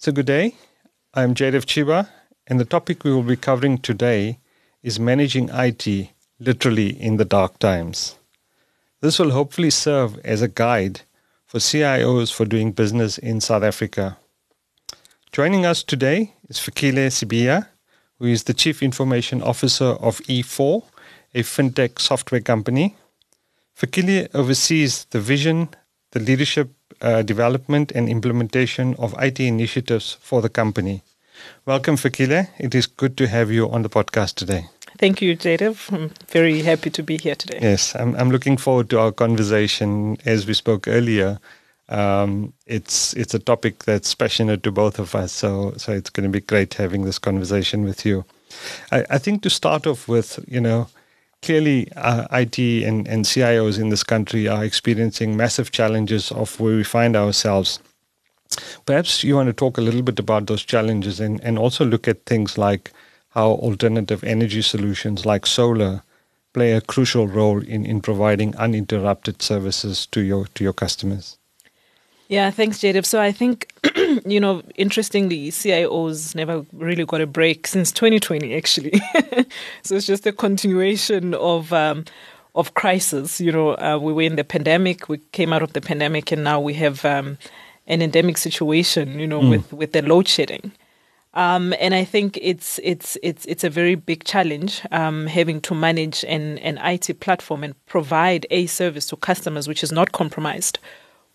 So, good day. I'm Jaydev Chiba, and the topic we will be covering today is managing IT literally in the dark times. This will hopefully serve as a guide for CIOs for doing business in South Africa. Joining us today is Fikile Sibiya, who is the Chief Information Officer of E4, a fintech software company. Fikile oversees the vision, the leadership, uh, development, and implementation of IT initiatives for the company. Welcome, Fikile. It is good to have you on the podcast today. Thank you, Jaydev. I'm very happy to be here today. Yes, I'm, I'm looking forward to our conversation. As we spoke earlier, um, it's it's a topic that's passionate to both of us. So so it's going to be great having this conversation with you. I, I think to start off with, you know, clearly uh, IT and, and CIOs in this country are experiencing massive challenges of where we find ourselves. Perhaps you want to talk a little bit about those challenges and, and also look at things like how alternative energy solutions like solar play a crucial role in, in providing uninterrupted services to your to your customers. Yeah, thanks, Jaydev. So I think, you know, interestingly, CIOs never really got a break since 2020, actually. so it's just a continuation of um, of crisis. You know, uh, we were in the pandemic, we came out of the pandemic, and now we have um, an endemic situation. You know, mm. with with the load shedding. Um, and I think it's it's it's it's a very big challenge um, having to manage an, an IT platform and provide a service to customers which is not compromised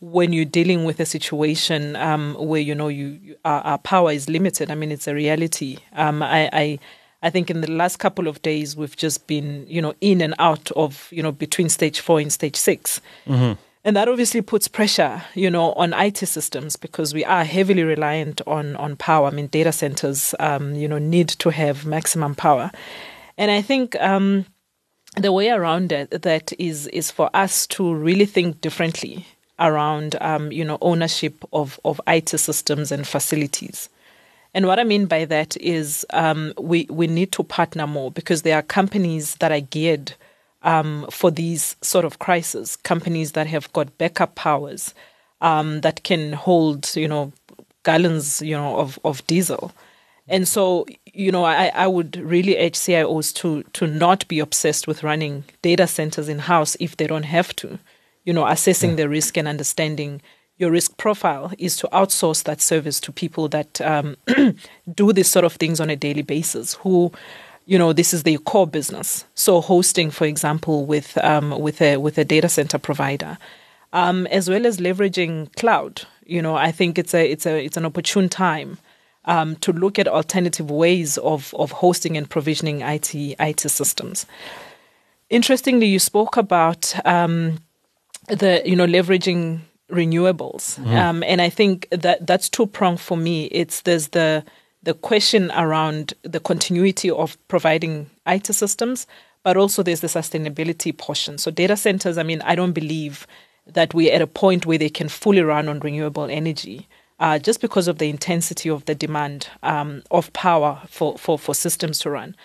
when you're dealing with a situation um, where you know you, you our, our, power is limited. I mean, it's a reality. Um, I, I, I think in the last couple of days we've just been you know in and out of you know between stage four and stage 6 mm-hmm. and that obviously puts pressure you know on IT systems because we are heavily reliant on on power. I mean, data centers um, you know need to have maximum power, and I think. Um, the way around it, that is is for us to really think differently around um, you know ownership of of IT systems and facilities. And what I mean by that is um, we we need to partner more because there are companies that are geared um, for these sort of crises. Companies that have got backup powers um, that can hold you know gallons you know of of diesel. And so, you know, I, I would really urge CIOs to to not be obsessed with running data centers in house if they don't have to you know, assessing yeah. the risk and understanding your risk profile is to outsource that service to people that um, do these sort of things on a daily basis who you know this is their core business. So hosting for example with um, with a with a data center provider um, as well as leveraging cloud. You know i think it's a it's a it's an opportune time um, to look at alternative ways of of hosting and provisioning IT IT systems. Interestingly you spoke about um, the you know leveraging renewables, mm-hmm. um, and I think that that's two pronged for me. It's there's the the question around the continuity of providing IT systems, but also there's the sustainability portion. So data centers, I mean, I don't believe that we're at a point where they can fully run on renewable energy. Uh, just because of the intensity of the demand um, of power for, for, for systems to run.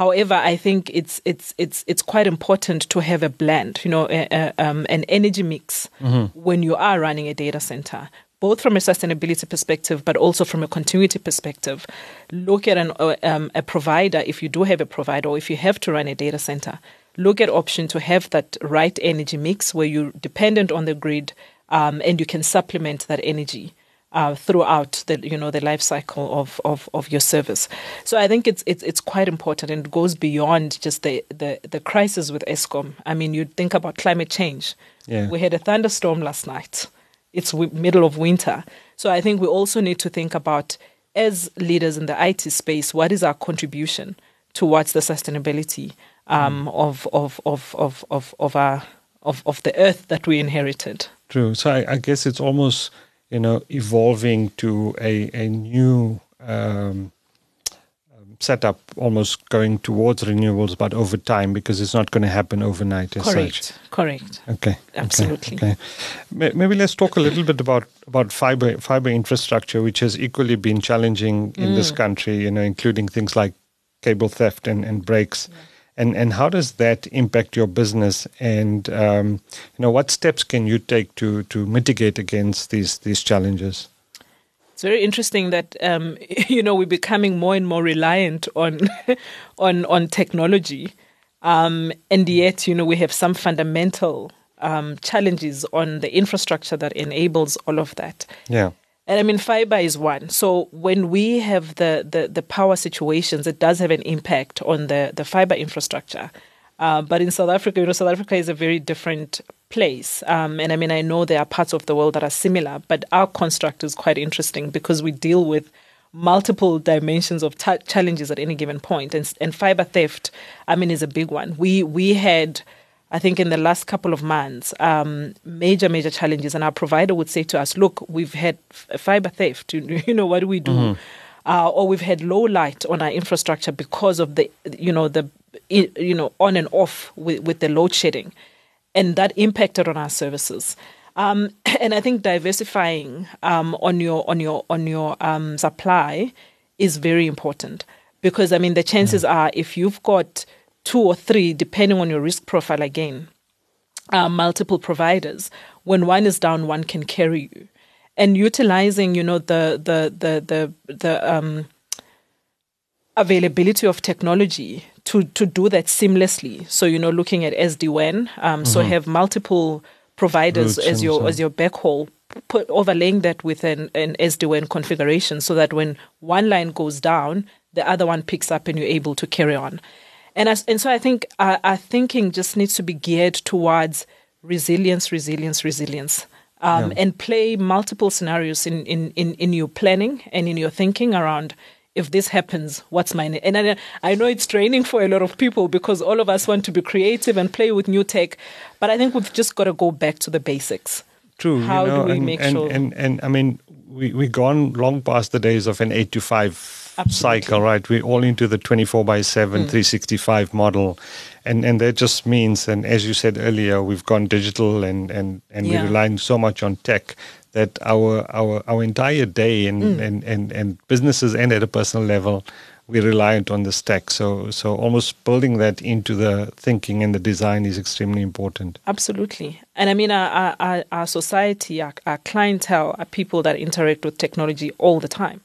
However, I think it's it's it's it's quite important to have a blend, you know, a, a, um, an energy mix mm-hmm. when you are running a data center, both from a sustainability perspective, but also from a continuity perspective. Look at an, uh, um, a provider if you do have a provider, or if you have to run a data center. Look at option to have that right energy mix where you're dependent on the grid um, and you can supplement that energy uh, throughout the you know the life cycle of, of, of your service. So I think it's it's it's quite important and it goes beyond just the, the, the crisis with Eskom. I mean, you think about climate change. Yeah. We had a thunderstorm last night. It's w- middle of winter. So I think we also need to think about as leaders in the IT space, what is our contribution towards the sustainability um, mm. of, of, of, of, of, of our of, of the earth that we inherited. True. So I, I guess it's almost you know, evolving to a, a new um, um, setup, almost going towards renewables, but over time, because it's not going to happen overnight. Correct. Such. Correct. Okay. Absolutely. Okay. okay. Maybe let's talk a little bit about about fiber fiber infrastructure, which has equally been challenging in mm. this country. You know, including things like cable theft and and breaks. Yeah and and how does that impact your business and um, you know what steps can you take to to mitigate against these these challenges it's very interesting that um, you know we're becoming more and more reliant on on on technology, um, and yet you know we have some fundamental um, challenges on the infrastructure that enables all of that. Yeah. And I mean, fiber is one. So when we have the, the, the power situations, it does have an impact on the, the fiber infrastructure. Uh, but in South Africa, you know, South Africa is a very different place. Um, and I mean, I know there are parts of the world that are similar, but our construct is quite interesting because we deal with multiple dimensions of t- challenges at any given point. And, and fiber theft, I mean, is a big one. We we had I think in the last couple of months, um, major, major challenges. And our provider would say to us, look, we've had fiber theft. You know, what do we do? Mm-hmm. Uh, or we've had low light on our infrastructure because of the, you know, the, you know, on and off with, with the load shedding. And that impacted on our services. Um, and I think diversifying um, on your on your on your um, supply is very important because I mean the chances mm. are if you've got two or three, depending on your risk profile again, uh, multiple providers. When one is down, one can carry you. And utilizing, you know, the the the the the um, availability of technology to to do that seamlessly. So you know, looking at SD WAN, um, mm-hmm. so have multiple providers Routes as your so. as your backhaul. Put overlaying that with an, an SD WAN configuration so that when one line goes down, the other one picks up and you're able to carry on. And as, and so I think our, our, thinking just needs to be geared towards resilience, resilience, resilience, um, yeah. and play multiple scenarios in, in, in, in your planning and in your thinking around if this happens, what's my name? And I, I know it's training for a lot of people because all of us want to be creative and play with new tech, but I think we've just got to go back to the basics. True. How you know, do we and, make and, sure? And, and, and I mean, we we gone long past the days of an eight to five Absolutely. cycle, right? We're all into the 24 by 7, mm. 365 model. And and that just means, and as you said earlier, we've gone digital and, and, and yeah. we're relying so much on tech that our our, our entire day and, mm. and, and, and businesses and at a personal level, we're reliant on this tech. So so almost building that into the thinking and the design is extremely important. Absolutely. And I mean our our, our society, our, our clientele are people that interact with technology all the time.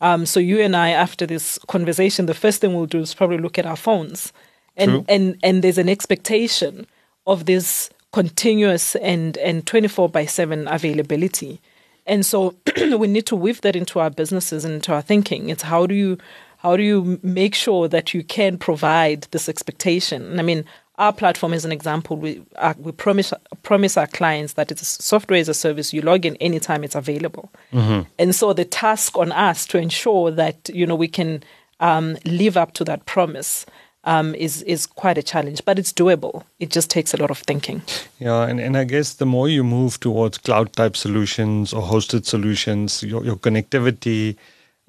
Um, so you and I, after this conversation, the first thing we'll do is probably look at our phones, and True. and and there's an expectation of this continuous and and 24 by 7 availability. And so we need to weave that into our businesses and into our thinking. It's how do you how do you make sure that you can provide this expectation? I mean our platform is an example. We uh, we promise promise our clients that it's software as a service. You log in anytime it's available, mm-hmm. and so the task on us to ensure that you know we can um, live up to that promise um, is is quite a challenge, but it's doable. It just takes a lot of thinking. Yeah, and, and I guess the more you move towards cloud type solutions or hosted solutions, your your connectivity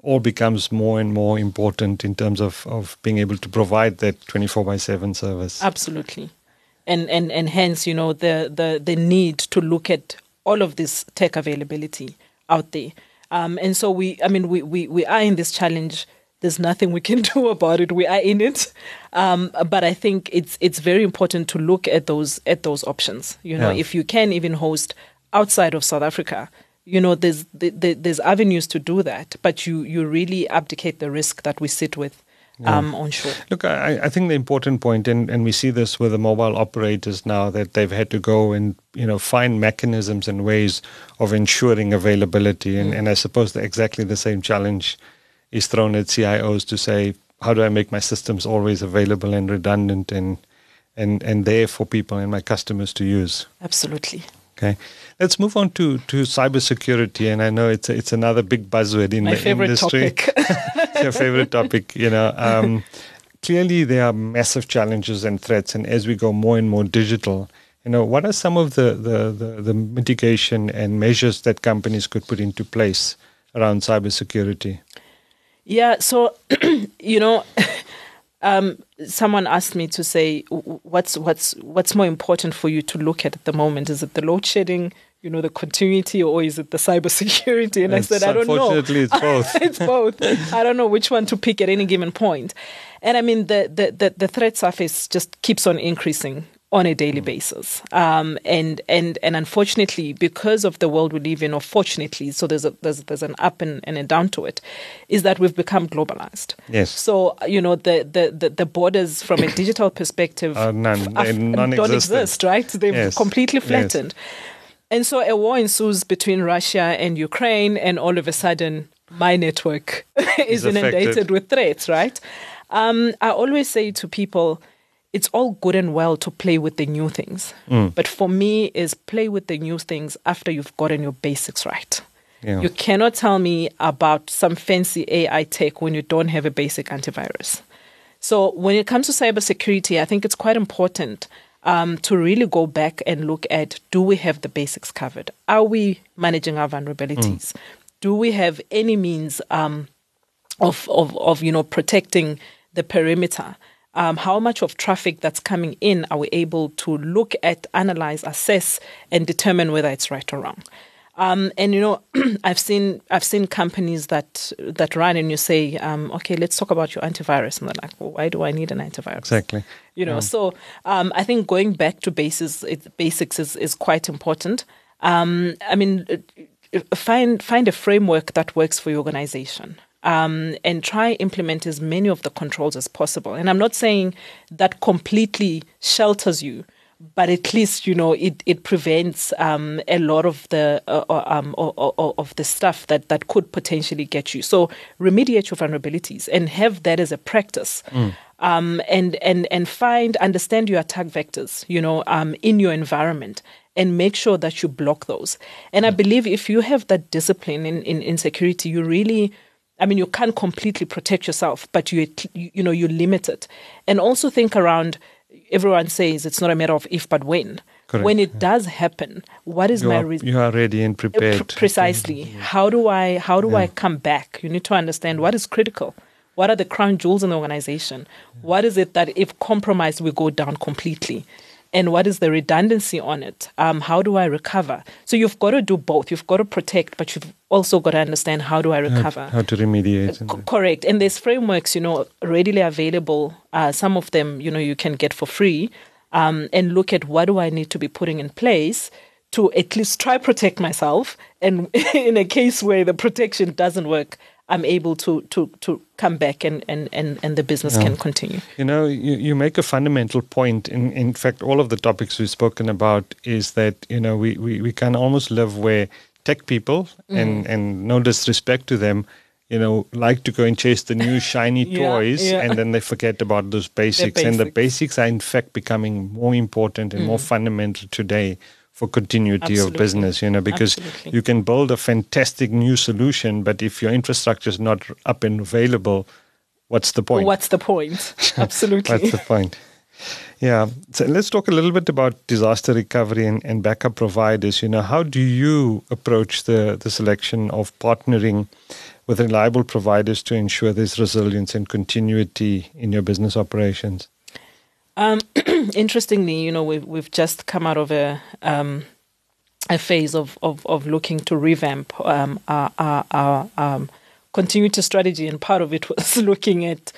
all becomes more and more important in terms of, of being able to provide that 24 by 7 service. Absolutely. And, and, and hence, you know, the, the, the need to look at all of this tech availability out there. Um, and so we, I mean, we, we, we are in this challenge. There's nothing we can do about it. We are in it. Um, but I think it's, it's very important to look at those, at those options. You know, yeah. if you can even host outside of South Africa, you know there's there's avenues to do that but you you really abdicate the risk that we sit with yeah. um, on shore. Look, I, I think the important point, and, and we see this with the mobile operators now, that they've had to go and you know find mechanisms and ways of ensuring availability, and, mm. and I suppose exactly the same challenge is thrown at CIOs to say, how do I make my systems always available and redundant and and and there for people and my customers to use? Absolutely. Okay, let's move on to to cybersecurity, and I know it's it's another big buzzword in My the favorite industry. Topic. your favorite topic, you know. Um, clearly, there are massive challenges and threats, and as we go more and more digital, you know, what are some of the the the, the mitigation and measures that companies could put into place around cybersecurity? Yeah, so you know. Um, someone asked me to say, what's what's what's more important for you to look at at the moment? Is it the load shedding, you know, the continuity, or is it the cybersecurity? And it's I said, I don't know. Unfortunately, it's both. it's both. I don't know which one to pick at any given point. And I mean, the, the, the, the threat surface just keeps on increasing on a daily basis. Um, and and and unfortunately, because of the world we live in, or fortunately, so there's a there's there's an up and, and a down to it, is that we've become globalized. Yes. So you know the the the, the borders from a digital perspective Uh, none. are- don't exist, right? They've Yes. completely Yes. flattened. And so a war ensues between Russia and Ukraine, and all of a sudden, my network is, Is inundated with threats, right? Um, I always say to people, it's all good and well to play with the new things. Mm. But for me, is play with the new things after you've gotten your basics right. Yeah. You cannot tell me about some fancy AI tech when you don't have a basic antivirus. So when it comes to cybersecurity, I think it's quite important um, to really go back and look at do we have the basics covered? Are we managing our vulnerabilities? Do we have any means um, of, of, of you know protecting the perimeter? Um, how much of traffic that's coming in are we able to look at, analyze, assess, and determine whether it's right or wrong? Um, and you know, I've seen I've seen companies that that run and you say, um, okay, let's talk about your antivirus, and they're like, well, why do I need an antivirus? Exactly. You know, so um, I think going back to basis, it, basics is, is quite important. Um, I mean, find find a framework that works for your organization. Um, and try implement as many of the controls as possible. And I'm not saying that completely shelters you, but at least you know it it prevents um, a lot of the uh, uh, um, of the stuff that that could potentially get you. So remediate your vulnerabilities and have that as a practice. Um, and and and find understand your attack vectors. You know, um, in your environment. And make sure that you block those. And I believe if you have that discipline in, in, in security, you really I mean, you can't completely protect yourself, but you you know you limit it, and also think around. Everyone says it's not a matter of if but when. Correct, When it does happen, what is You my reason? you are ready and uh, prepared. precisely. Mm-hmm. How do I how do I come back? You need to understand what is critical. What are the crown jewels in the organization? What is it that if compromised we go down completely? And what is the redundancy on it? Um, how do I recover? So you've got to do both. You've got to protect, but you've also got to understand how do I recover. how to remediate. Co- correct. And there's frameworks, you know, readily available. Uh, some of them, you know, you can get for free. Um, and look at what do I need to be putting in place to at least try protect myself. And in a case where the protection doesn't work, I'm able to to to come back and and and, and the business can continue. You know, you, you make a fundamental point. In in fact, all of the topics we've spoken about is that you know we, we, we can almost live where tech people mm-hmm. and and no disrespect to them, you know, like to go and chase the new shiny Yeah, toys, yeah. and then they forget about those basics. And the basics. basics are in fact becoming more important and more mm. fundamental today for continuity of business. You know, because Absolutely. you can build a fantastic new solution, but if your infrastructure is not up and available, what's the point? What's the point? Absolutely. That's the point. Yeah. So let's talk a little bit about disaster recovery and, and backup providers. You know, how do you approach the, the selection of partnering with reliable providers to ensure there's resilience and continuity in your business operations? Um, interestingly, you know, we've we've just come out of a um, a phase of, of, of looking to revamp um, our, our, our um, continuity strategy, and part of it was looking at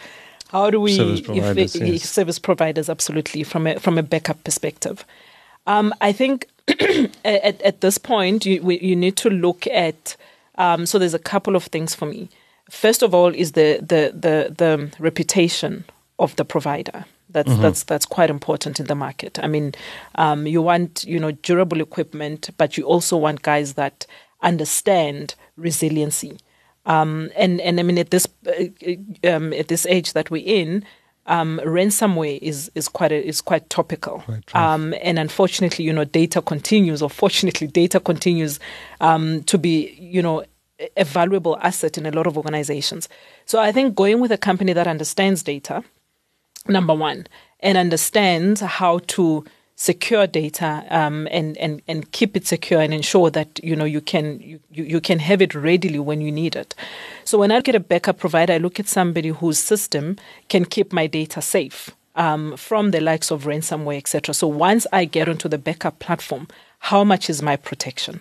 how do we Service providers, if- yes. service providers absolutely from a from a backup perspective. Um, I think at, at this point you we, you need to look at. Um, so there's a couple of things for me. First of all, is the the the, the reputation of the provider. That's that's that's quite important in the market. I mean, um, you want you know durable equipment, but you also want guys that understand resiliency. Um, and and I mean at this uh, um, at this age that we're in, um, ransomware is is quite a, is quite topical. Quite um, and unfortunately, you know, data continues, or fortunately, data continues um, to be you know a valuable asset in a lot of organizations. So I think going with a company that understands data, number one, and understands how to secure data um, and, and, and keep it secure and ensure that you know you can you, you can have it readily when you need it. So when I get a backup provider, I look at somebody whose system can keep my data safe um, from the likes of ransomware, etc. So once I get onto the backup platform, how much is my protection?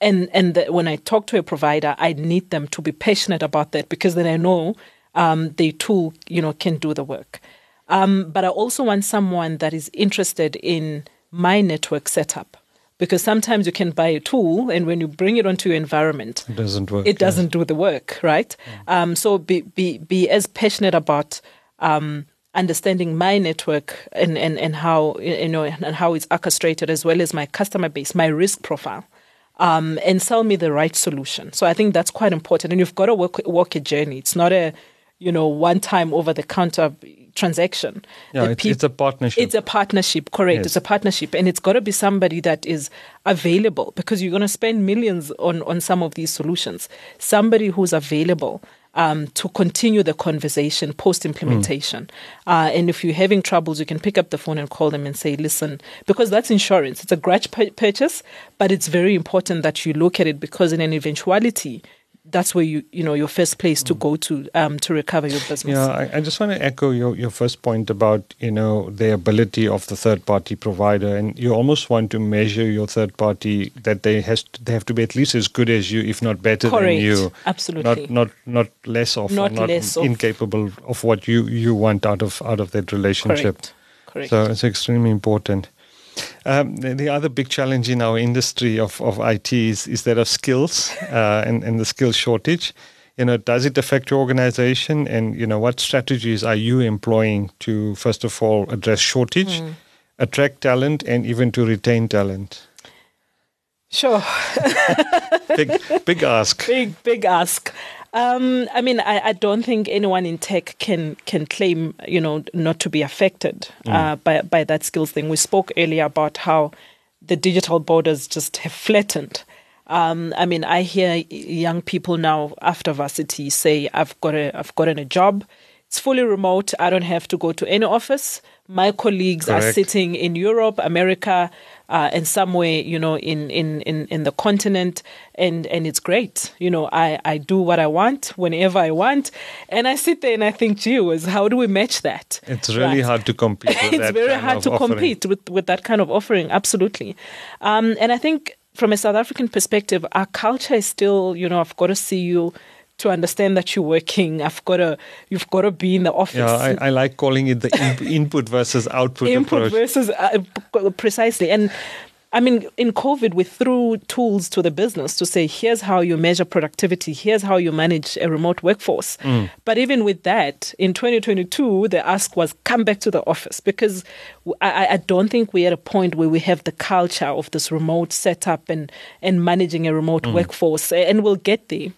And and the, when I talk to a provider, I need them to be passionate about that because then I know um, the tool you know can do the work. Um, but I also want someone that is interested in my network setup. Because sometimes you can buy a tool and when you bring it onto your environment it doesn't work it doesn't do the work right? Um, so be, be be as passionate about um, understanding my network and, and, and how you know and how it's orchestrated as well as my customer base my risk profile um, and sell me the right solution. So i think that's quite important. And you've got to work, walk a journey. It's not a you know one time over the counter transaction. Yeah, it's, it's, a partnership. It's a partnership, correct. Yes. It's a partnership. And it's got to be somebody that is available because you're going to spend millions on, on some of these solutions. Somebody who's available. Um, to continue the conversation post implementation. Mm. Uh, and if you're having troubles, you can pick up the phone and call them and say, listen, because that's insurance. It's a grudge purchase, but it's very important that you look at it because in an eventuality, that's where you you know your first place to go to um, to recover your business. Yeah, I, I, just want to echo your, your first point about you know the ability of the third party provider, and you almost want to measure your third party that they has to, they have to be at least as good as you, if not better Correct. than you. Absolutely. Not not not less of, not, not less incapable of. of what you you want out of out of that relationship. Correct. Correct. So it's extremely important. Um, the, the, other big challenge in our industry of, of IT is, is that of skills uh, and, and the skill shortage. You know, does it affect your organization? And, you know, what strategies are you employing to, first of all, address shortage, mm. attract talent, and even to retain talent? Sure. big, big ask. Big, big ask. Um, I mean, I, I, don't think anyone in tech can can claim, you know, not to be affected mm. uh, by by that skills thing. We spoke earlier about how the digital borders just have flattened. Um, I mean, I hear young people now after varsity say, "I've got a, I've gotten a job. It's fully remote. I don't have to go to any office. My colleagues Correct. are sitting in Europe, America, uh, and somewhere, you know, in, in, in, in the continent. And, and it's great. You know, I, I do what I want whenever I want. And I sit there and I think, gee whiz, how do we match that? It's really right? hard to compete It's very hard to offering. compete with, with that kind of offering. Absolutely. Um, and I think from a South African perspective, our culture is still, you know, I've got to see you to understand that you're working. I've got to, you've got to be in the office. Yeah, I, I like calling it the in, input versus output input approach. versus uh, precisely. And I mean, in COVID, we threw tools to the business to say, here's how you measure productivity, here's how you manage a remote workforce. Mm. But even with that, in 2022, the ask was come back to the office because I, I, don't think we're at a point where we have the culture of this remote setup and, and managing a remote mm. workforce. And we'll get there.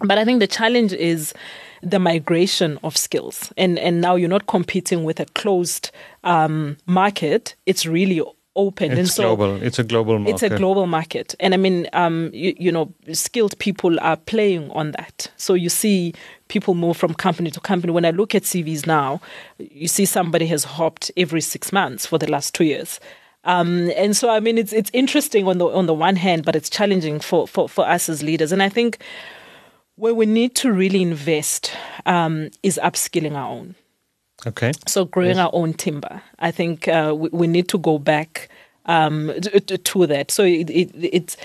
But I think the challenge is the migration of skills, and and now you're not competing with a closed um, market. It's really open it's and so global. It's a global market. It's a global market, and I mean, um, you, you know, skilled people are playing on that. So you see people move from company to company. When I look at CVs now, you see somebody has hopped every six months for the last two years. Um, and so, I mean, it's it's interesting on the on the one hand, but it's challenging for, for, for us as leaders. And I think where we need to really invest um, is upskilling our own. Okay. So growing yes. our own timber. I think uh, we, we, need to go back um, to, to, that. So it, it, it's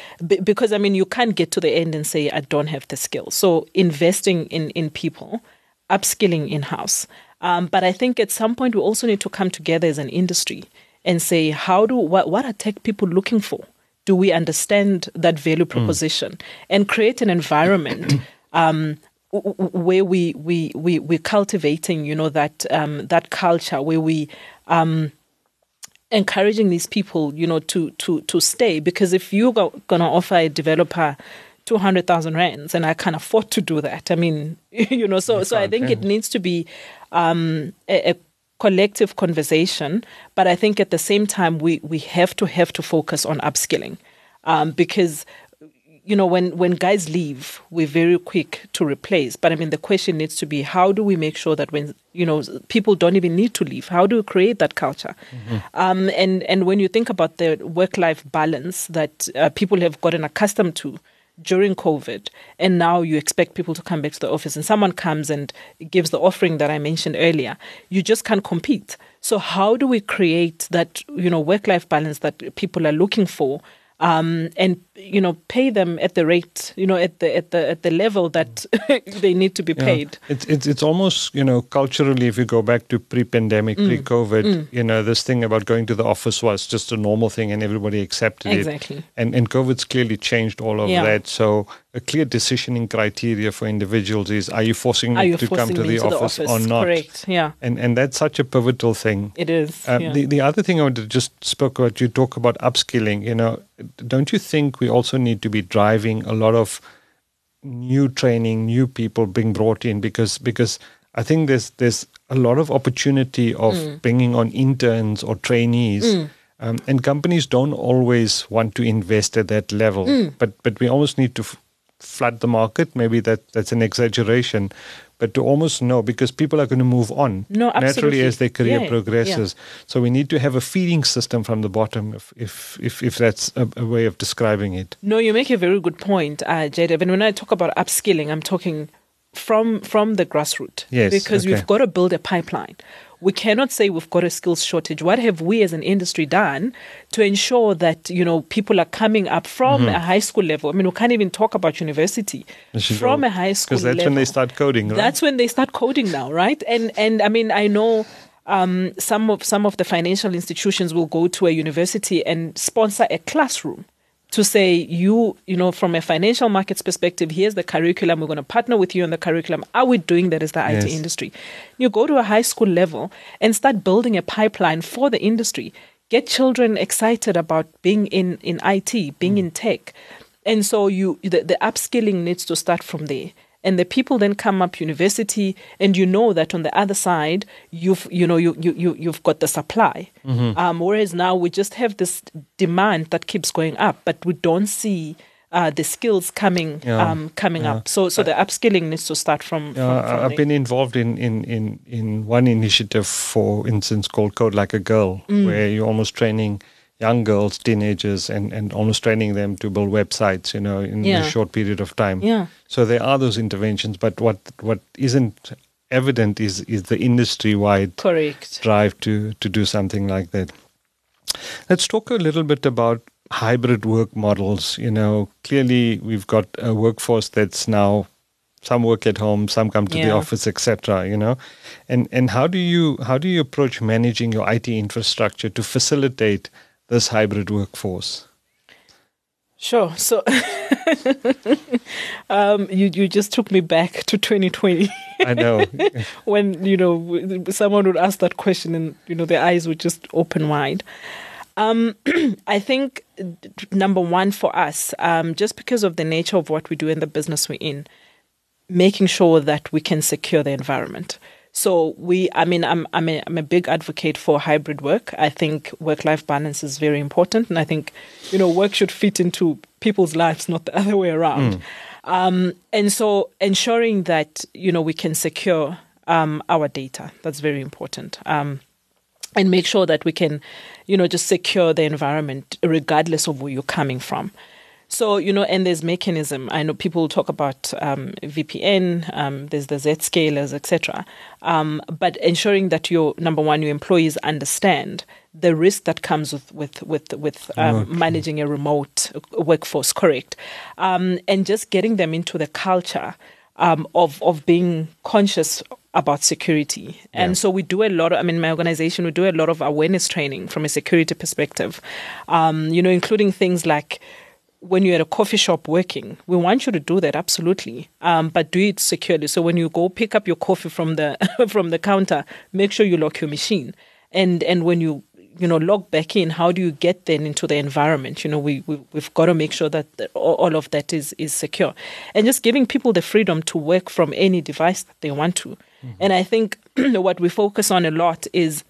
because I mean you can't get to the end and say I don't have the skill. So investing in in people, upskilling in house. Um, but I think at some point we also need to come together as an industry and say how do what what are tech people looking for? Do we understand that value hmm. proposition mm. and create an environment um, where we we we we're cultivating, you know, that um, that culture where we um, encouraging these people, you know, to to to stay. Because if you're gonna offer a developer two hundred thousand rands, and I can't afford to do that, I mean, you know, so so I think it needs to be um, a, a collective conversation. But I think at the same time, we we have to have to focus on upskilling. Um, because you know, when, when guys leave, we're very quick to replace. But I mean, the question needs to be how do we make sure that when, you know, people don't even need to leave? How do we create that culture? Mm-hmm. Um, and, and when you think about the work life balance that uh, people have gotten accustomed to during COVID, and now you expect people to come back to the office, and someone comes and gives the offering that I mentioned earlier, you just can't compete. So, how do we create that, you know, work life balance that people are looking for? um, and you know pay them at the rate you know at the at the at the level that they need to be Yeah. paid. It's it's it's almost you know culturally, if you go back to pre-pandemic, Mm. pre-COVID, you know this thing about going to the office was just a normal thing, and everybody accepted it. Exactly. And and COVID's clearly changed all of Yeah. that. So a clear decisioning criteria for individuals is: Are you forcing Are you to forcing come to the office, the office? or not? Correct. Yeah, And and that's such a pivotal thing. it is. Um, yeah. the, the other thing I wanted to just spoke about, you talk about upskilling, you know, don't you think we also need to be driving a lot of new training, new people being brought in because because I think there's there's a lot of opportunity of Mm. bringing on interns or trainees. Um, and companies don't always want to invest at that level, Mm. but but we almost need to f- flood the market. Maybe that that's an exaggeration, but to almost know because people are going to move on No, naturally as their career Yeah, progresses. So we need to have a feeding system from the bottom, if if if, if that's a, a way of describing it. No, you make a very good point, uh, Jada. And when I talk about upskilling, I'm talking from from the grassroots. Yes, Because okay. we've got to build a pipeline. We cannot say we've got a skills shortage. What have we as an industry done to ensure that you know people are coming up from a high school level? I mean, we can't even talk about university. From go- a high school because that's level. when they start coding, right? That's when they start coding now, right? And and I mean, I know um, some of some of the financial institutions will go to a university and sponsor a classroom to say you you know from a financial markets perspective here's the curriculum we're going to partner with you on the curriculum. Are we doing that as the IT industry? You go to a high school level and start building a pipeline for the industry. Get children excited about being in in IT being mm. in tech. And so you the, the upskilling needs to start from there and the people then come up university and you know that on the other side you've you know you you, you you've got the supply. Um, whereas now we just have this demand that keeps going up but we don't see uh, the skills coming Yeah, um, coming yeah. up so so the upskilling needs to start from, Yeah, from, from I've been involved in, in, in, in one initiative, for instance, called Code Like a Girl, Mm. where you're almost training young girls, teenagers, and, and almost training them to build websites, you know, in Yeah. a short period of time. yeah So there are those interventions, but what what isn't evident is is the industry wide correct drive to to do something like that. Let's talk a little bit about hybrid work models. You know, clearly we've got a workforce that's now some work at home, some come to the office, etc. You know, and and how do you how do you approach managing your IT infrastructure to facilitate this hybrid workforce? Sure. So um, you you just took me back to 2020 I know. when you know someone would ask that question and you know their eyes would just open wide. Um, I think number one for us, um, just because of the nature of what we do in the business we're in, making sure that we can secure the environment. So we, I mean, I'm I'm a, I'm a big advocate for hybrid work. I think work-life balance is very important, and I think you know work should fit into people's lives, not the other way around. Um, and so ensuring that you know we can secure um, our data that's very important. Um, and make sure that we can, you know, just secure the environment regardless of where you're coming from. So, you know, and there's mechanism. I know people talk about um, VPN, um, there's the Zscalers, etc. Um, but ensuring that your number one, your employees understand the risk that comes with with with with um, managing a remote workforce, correct, um, and just getting them into the culture um, of of being conscious about security. And Yeah. so we do a lot of, I mean, my organization, we do a lot of awareness training from a security perspective, um, you know, including things like when you're at a coffee shop working, we want you to do that absolutely, um, but do it securely. So when you go pick up your coffee from the from the counter, make sure you lock your machine. And and when you you know log back in, how do you get then into the environment? You know, we, we we've got to make sure that the- all all of that is is secure, and just giving people the freedom to work from any device that they want to. And I think what we focus on a lot is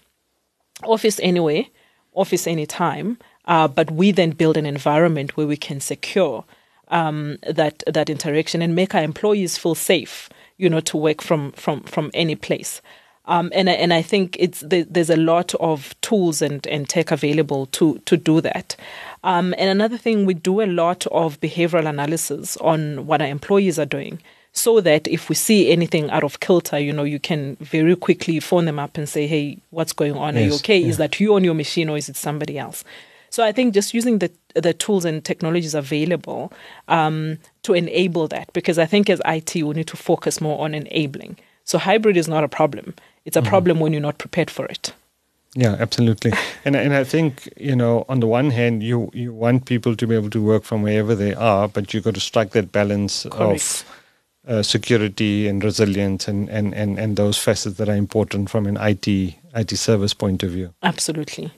office anyway, office anytime, uh, but we then build an environment where we can secure um, that that interaction and make our employees feel safe, you know, to work from from from any place. Um, and I- and I think it's there's a lot of tools and, and tech available to to do that. Um, and another thing, we do a lot of behavioral analysis on what our employees are doing so that if we see anything out of kilter, you know, you can very quickly phone them up and say, "Hey, what's going on? Are you okay? yeah. Is that you on your machine or is it somebody else?" So I think just using the the tools and technologies available um, to enable that, because I think as IT we need to focus more on enabling. So hybrid is not a problem; it's a mm-hmm. problem when you're not prepared for it. Yeah, absolutely. and and I think you know, on the one hand, you you want people to be able to work from wherever they are, but you've got to strike that balance Correct. of uh, security and resilience and, and, and, and those facets that are important from an IT IT service point of view. Absolutely.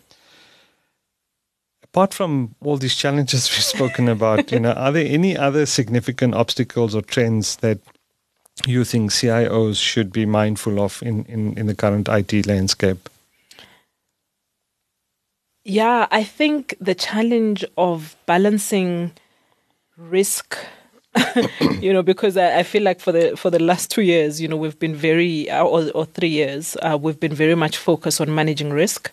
Apart from all these challenges we've spoken about, you know, are there any other significant obstacles or trends that you think CIOs should be mindful of in, in, in the current IT landscape? Yeah, I think the challenge of balancing risk, you know, because I, I, feel like for the for the last two years, you know, we've been very or, or three years, uh, we've been very much focused on managing risk.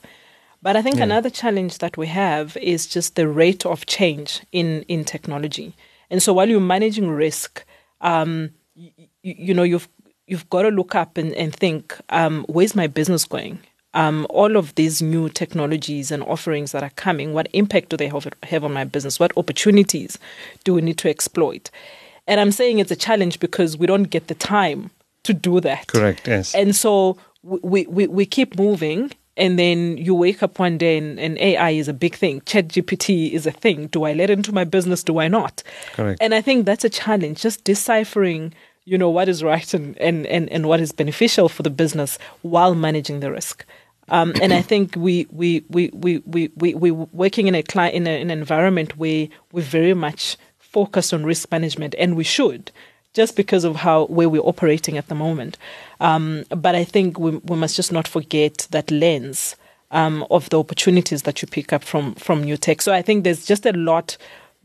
But I think yeah. another challenge that we have is just the rate of change in in technology. And so while you're managing risk, um, you, you know, you've you've got to look up and, and think, um, where's my business going? um, all of these new technologies and offerings that are coming, what impact do they have, have on my business? What opportunities do we need to exploit? And I'm saying it's a challenge because we don't get the time to do that. Correct, yes. And so we, we, we keep moving and then you wake up one day and, and, AI is a big thing. ChatGPT is a thing. Do I let it into my business? Do I not? Correct. And I think that's a challenge, just deciphering, you know, what is right and, and, and, and what is beneficial for the business while managing the risk. Um, and I think we we we we we we we working in a client in, a, in an environment where we very much focus on risk management, and we should, just because of how where we're operating at the moment. Um, but I think we we must just not forget that lens um, of the opportunities that you pick up from from new tech. So I think there's just a lot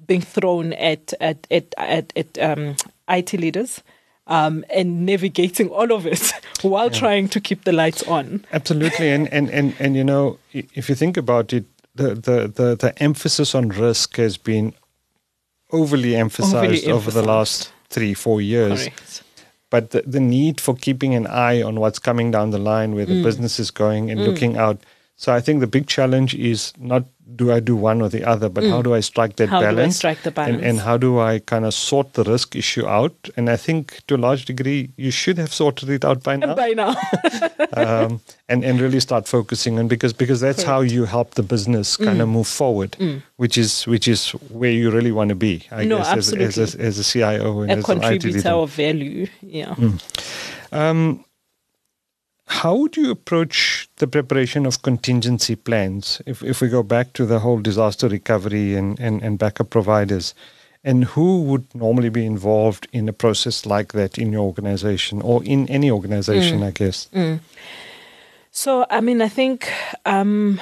being thrown at at at at, at um, IT leaders um, and navigating all of it while yeah. trying to keep the lights on. Absolutely, and, and and and you know, if you think about it, the the the, the emphasis on risk has been overly emphasized overly over the last three four years. Correct. But the, the need for keeping an eye on what's coming down the line, where the mm. business is going, and mm. looking out. So I think the big challenge is not do I do one or the other, but mm. how do I strike that how balance? Do I strike the balance? And, and, how do I kind of sort the risk issue out? And I think to a large degree, you should have sorted it out by now. By now. um, and, and really start focusing on because because that's Correct. how you help the business kind mm. of move forward, mm. which is which is where you really want to be, I no, guess, absolutely. As, as, a, as a CIO and a as contributor of value. Yeah. Mm. Um, how would you approach the preparation of contingency plans if, if we go back to the whole disaster recovery and, and, and backup providers? And who would normally be involved in a process like that in your organization or in any organization, mm. I guess? Mm. So, I mean, I think um,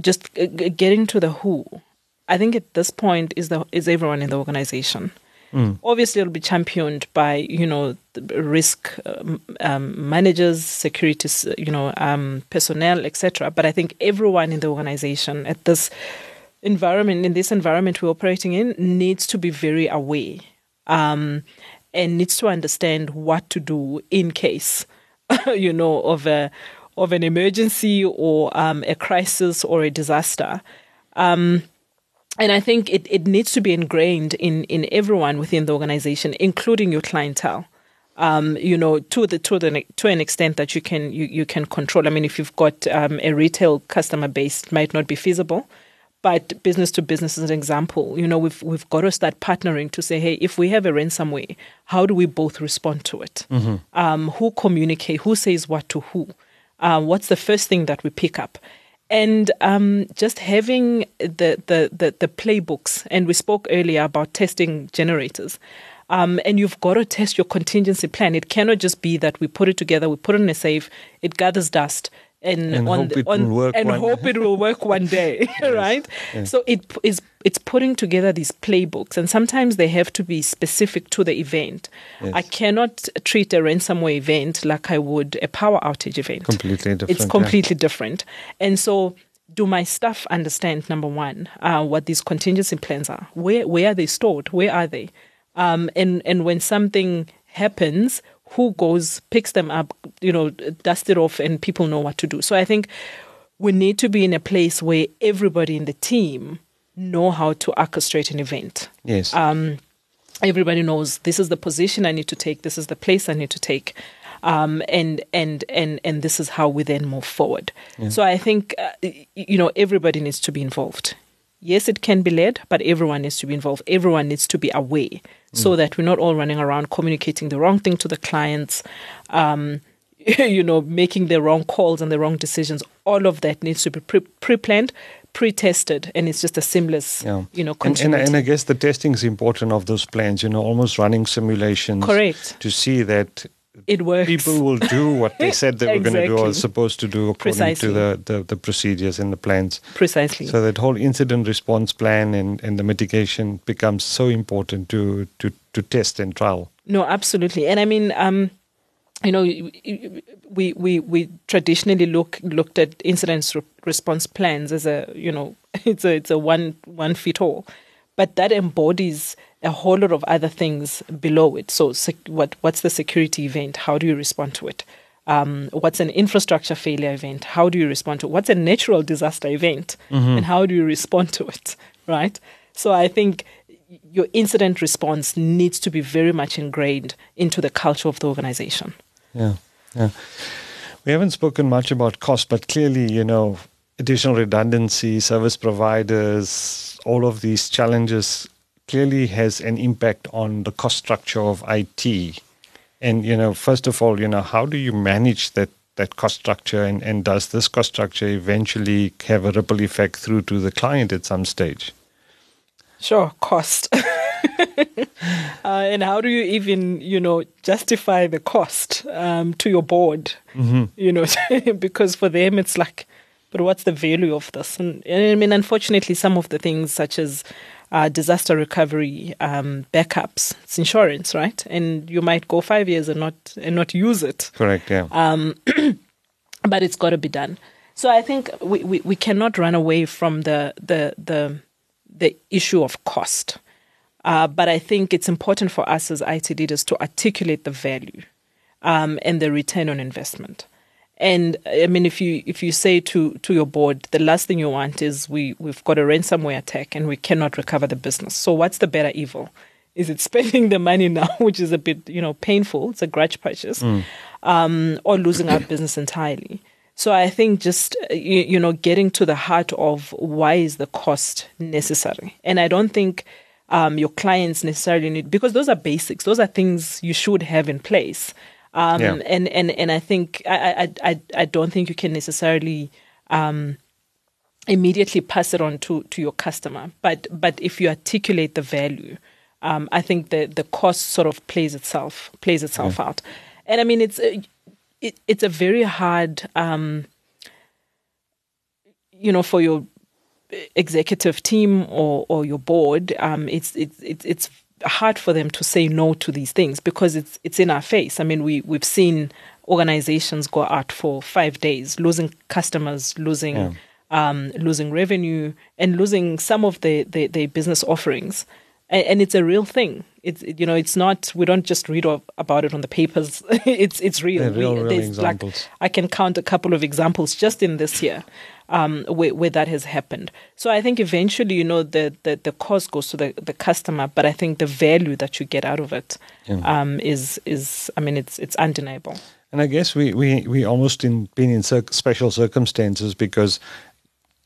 just getting to the who, I think at this point is the is everyone in the organization. Mm. Obviously, it'll be championed by you know risk um, um, managers, security, you know, um, personnel, etc. But I think everyone in the organization at this environment, in this environment we're operating in, needs to be very aware um, and needs to understand what to do in case, you know, of a of an emergency or um, a crisis or a disaster. Um, and I think it, it needs to be ingrained in, in everyone within the organization, including your clientele. Um, you know, to the to the to an extent that you can you, you can control. I mean, if you've got um, a retail customer base, it might not be feasible, but business to business is an example. You know, we've we've got to start partnering to say, hey, if we have a ransomware, how do we both respond to it? Mm-hmm. Um, who communicate? Who says what to who? Uh, what's the first thing that we pick up? And um, just having the, the, the, the, playbooks. And we spoke earlier about testing generators. Um, and you've got to test your contingency plan. It cannot just be that we put it together, we put it in a safe, it gathers dust, and, and on hope the, it on, will work and one. hope it will work one day, yes. right? Yes. So it is it's putting together these playbooks, and sometimes they have to be specific to the event. Yes. I cannot treat a ransomware event like I would a power outage event. Completely different. It's completely yeah. different, and so. Do my staff understand number one uh, what these contingency plans are? Where where are they stored? Where are they? Um, and and when something happens, who goes, picks them up, you know, dust it off, and people know what to do. So I think we need to be in a place where everybody in the team know how to orchestrate an event. Yes. Um, everybody knows this is the position I need to take, this is the place I need to take. Um, and and and and this is how we then move forward. So I think uh, you know everybody needs to be involved. Yes, it can be led, but everyone needs to be involved. Everyone needs to be aware, so that we're not all running around communicating the wrong thing to the clients. Um, you know, making the wrong calls and the wrong decisions. All of that needs to be pre- pre-planned, pre-tested, and it's just a seamless, Yeah. you know, And, and, and I guess the testing is important of those plans, you know, almost running simulations. Correct. To see that it works. people will do what they said they were going to do or supposed to do according Precisely. to the, the, the procedures and the plans. Precisely. So that whole incident response plan and, and the mitigation becomes so important to, to, to test and trial. No, absolutely. And I mean, um, you know, we we we traditionally look looked at incident re- response plans as a you know it's a it's a one one fit all, but that embodies a whole lot of other things below it. So, sec- what what's the security event? How do you respond to it? Um, what's an infrastructure failure event? How do you respond to it? What's a natural disaster event? And how do you respond to it? Right. So I think your incident response needs to be very much ingrained into the culture of the organization. Yeah, yeah. We haven't spoken much about cost, but clearly, you know, additional redundancy, service providers, all of these challenges clearly has an impact on the cost structure of IT. And you know, first of all, you know, how do you manage that that cost structure, and, and does this cost structure eventually have a ripple effect through to the client at some stage? Sure, cost. uh, and how do you even, you know, justify the cost um, to your board? You know, because for them it's like, but what's the value of this? And, and I mean, unfortunately, some of the things such as uh, disaster recovery, um, backups, it's insurance, right? And you might go five years and not and not use it. Correct. Yeah. but it's got to be done. So I think we, we, we cannot run away from the the the, the issue of cost. Uh, but I think it's important for us as IT leaders to articulate the value um, and the return on investment. And I mean, if you if you say to to your board, the last thing you want is we we've got a ransomware attack and we cannot recover the business. So what's the better evil? Is it spending the money now, which is a bit you know painful? It's a grudge purchase, um, or losing our business entirely. So I think just uh, you, you know getting to the heart of why is the cost necessary, and I don't think um, your clients necessarily need because those are basics. Those are things you should have in place. Um, Yeah. And and and I think I, I I I don't think you can necessarily um, immediately pass it on to to your customer. But but if you articulate the value, um, I think the the cost sort of plays itself plays itself out. And I mean it's a, it, it's a very hard um, you know for your executive team or or your board. Um, it's it's it's it's hard for them to say no to these things because it's it's in our face. I mean, we we've seen organizations go out for five days, losing customers, losing Yeah. um, losing revenue, and losing some of the the, the business offerings. And, and it's a real thing. It's you know it's not we don't just read about it on the papers. it's it's real. Real, We- real there's like- examples. I can count a couple of examples just in this year um, where, where that has happened. So I think eventually, you know, the, the, the cost goes to the, the customer, but I think the value that you get out of it um, is is I mean, it's it's undeniable. And I guess we we we almost in been in cir- special circumstances because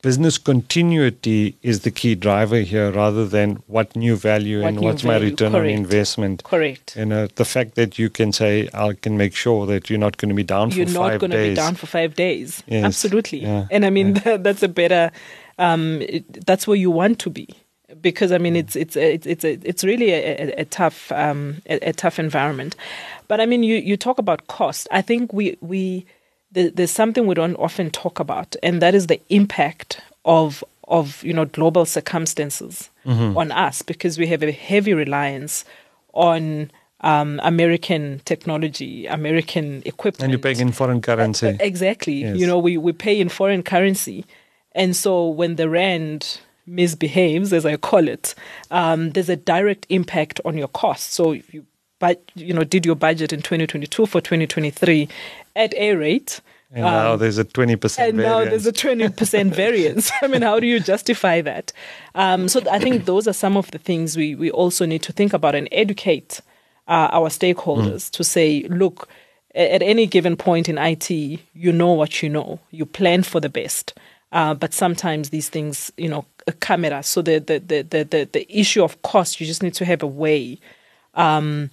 business continuity is the key driver here, rather than what new value What and new what's my return correct. on investment. Correct. You know, the fact that you can say I can make sure that you're not going to be down You're for not five going to days. be down for five days. Yes. Absolutely. Yeah. And I mean, that, that's a better. Um, it, that's where you want to be. Because I mean, it's it's it's it's it's really a, a, a tough um, a, a tough environment, but I mean, you, you talk about cost. I think we we there- there's something we don't often talk about, and that is the impact of of you know global circumstances on us because we have a heavy reliance on um, American technology, American equipment, and you're paying in foreign currency. Exactly. Yes. You know, we, we pay in foreign currency. And so when the Rand misbehaves, as I call it, um, there's a direct impact on your costs. So if you, you know, did your budget in 2022 for 2023 at a rate, And now there's a 20% and variance. now there's a 20% variance. I mean, how do you justify that? Um, so I think those are some of the things we, we also need to think about and educate uh, our stakeholders to say, look, at any given point in IT, you know what you know. You plan for the best. Uh, but sometimes these things, you know, come at us. So the, the, the, the, the, the issue of cost, you just need to have a way um,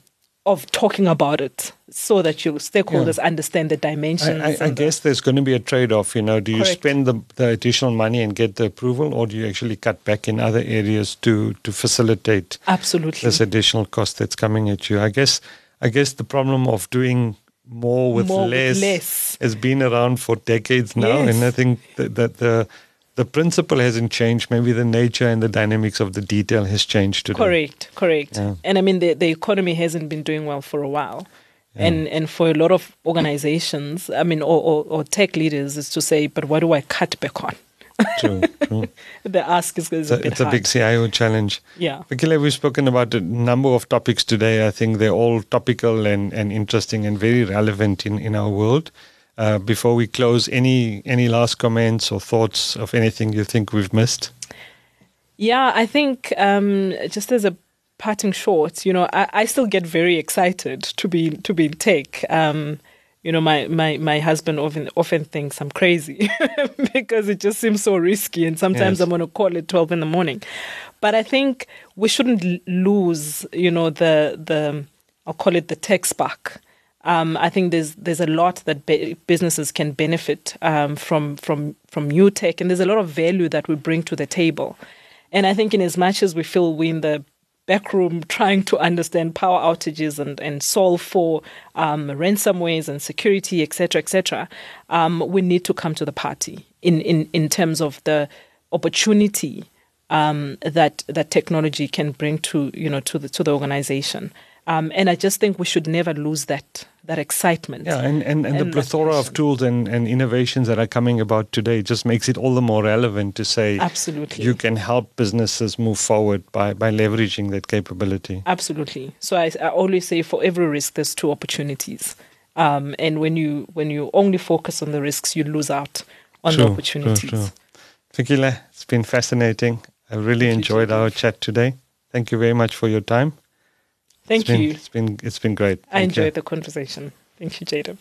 of talking about it so that your stakeholders understand the dimensions. I, I, I the- guess there's going to be a trade-off. You know, do you Correct. spend the, the additional money and get the approval, or do you actually cut back in other areas to to facilitate Absolutely. this additional cost that's coming at you? I guess I guess the problem of doing more with, More with less, less. has been around for decades now, and I think that, that the the principle hasn't changed. Maybe the nature and the dynamics of the detail has changed today. Correct, correct. Yeah. And I mean, the, the economy hasn't been doing well for a while. And and for a lot of organizations, I mean, or, or, or tech leaders, is to say, but what do I cut back on? True, true. The ask is, is It's a, a, bit it's a hard. big CIO challenge. Yeah. Fikile, we've spoken about a number of topics today. I think they're all topical and, and interesting and very relevant in, in our world. Uh, before we close, any any last comments or thoughts of anything you think we've missed? Yeah, I think um, just as a parting shot, you know, I, I still get very excited to be to be in tech. Um, you know, my, my, my husband often often thinks I'm crazy because it just seems so risky, and sometimes Yes. I'm going to call at twelve in the morning. But I think we shouldn't lose, you know, the the I'll call it the tech spark. Um, I think there's there's a lot that be- businesses can benefit um, from from from new tech, and there's a lot of value that we bring to the table. And I think, in as much as we feel we're in the back room trying to understand power outages and, and solve for um, ransomwares and security, etc., etc., um, we need to come to the party in, in, in terms of the opportunity um, that that technology can bring to you know to the to the organization. Um, and I just think we should never lose that that excitement. Yeah, and, and, and, the And plethora of tools and, and innovations that are coming about today just makes it all the more relevant to say Absolutely. you can help businesses move forward by, by leveraging that capability. Absolutely. So I, I always say for every risk, there's two opportunities. Um, and when you when you only focus on the risks, you lose out on the opportunities. True, true. Fikile, it's been fascinating. I really you, enjoyed our chat today. Thank you very much for your time. Thank It's been, you. It's been it's been great. I Thank you. enjoyed the conversation. Thank you, Jaydev.